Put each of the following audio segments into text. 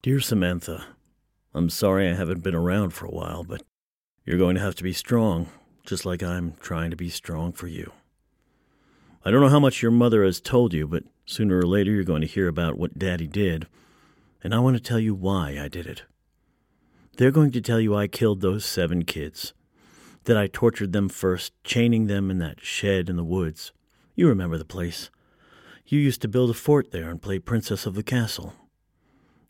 Dear Samantha, I'm sorry I haven't been around for a while, but you're going to have to be strong, just like I'm trying to be strong for you. I don't know how much your mother has told you, but sooner or later you're going to hear about what Daddy did, and I want to tell you why I did it. They're going to tell you I killed those seven kids, that I tortured them first, chaining them in that shed in the woods. You remember the place. You used to build a fort there and play Princess of the Castle.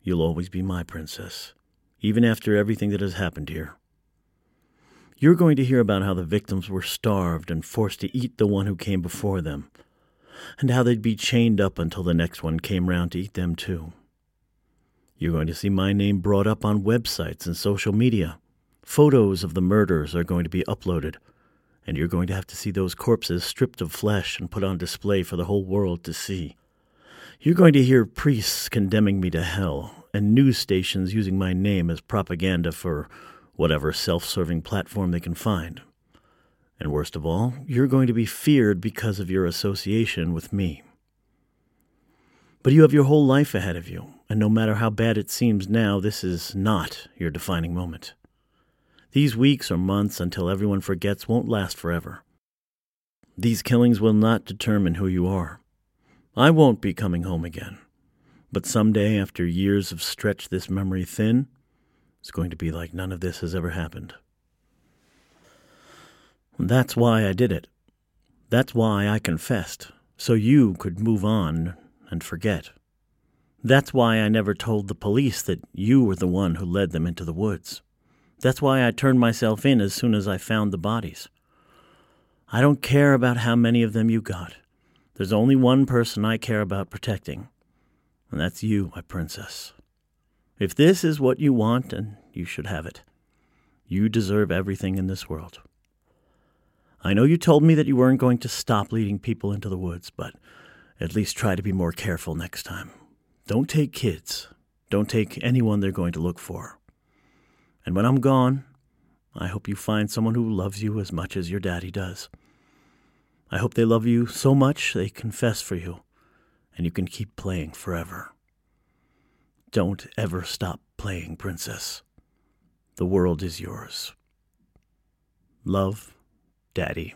You'll always be my princess, even after everything that has happened here. You're going to hear about how the victims were starved and forced to eat the one who came before them, and how they'd be chained up until the next one came round to eat them too. You're going to see my name brought up on websites and social media. Photos of the murders are going to be uploaded, and you're going to have to see those corpses stripped of flesh and put on display for the whole world to see. You're going to hear priests condemning me to hell, and news stations using my name as propaganda for whatever self serving platform they can find. And worst of all, you're going to be feared because of your association with me. But you have your whole life ahead of you, and no matter how bad it seems now, this is not your defining moment. These weeks or months until everyone forgets won't last forever. These killings will not determine who you are. I won't be coming home again. But someday, after years of stretch this memory thin, it's going to be like none of this has ever happened. That's why I did it. That's why I confessed, so you could move on and forget. That's why I never told the police that you were the one who led them into the woods. That's why I turned myself in as soon as I found the bodies. I don't care about how many of them you got. There's only one person I care about protecting, and that's you, my princess. If this is what you want, then you should have it. You deserve everything in this world. I know you told me that you weren't going to stop leading people into the woods, but at least try to be more careful next time. Don't take kids. Don't take anyone they're going to look for. And when I'm gone, I hope you find someone who loves you as much as your daddy does. I hope they love you so much they confess for you, and you can keep playing forever. Don't ever stop playing, Princess. The world is yours. Love, Daddy.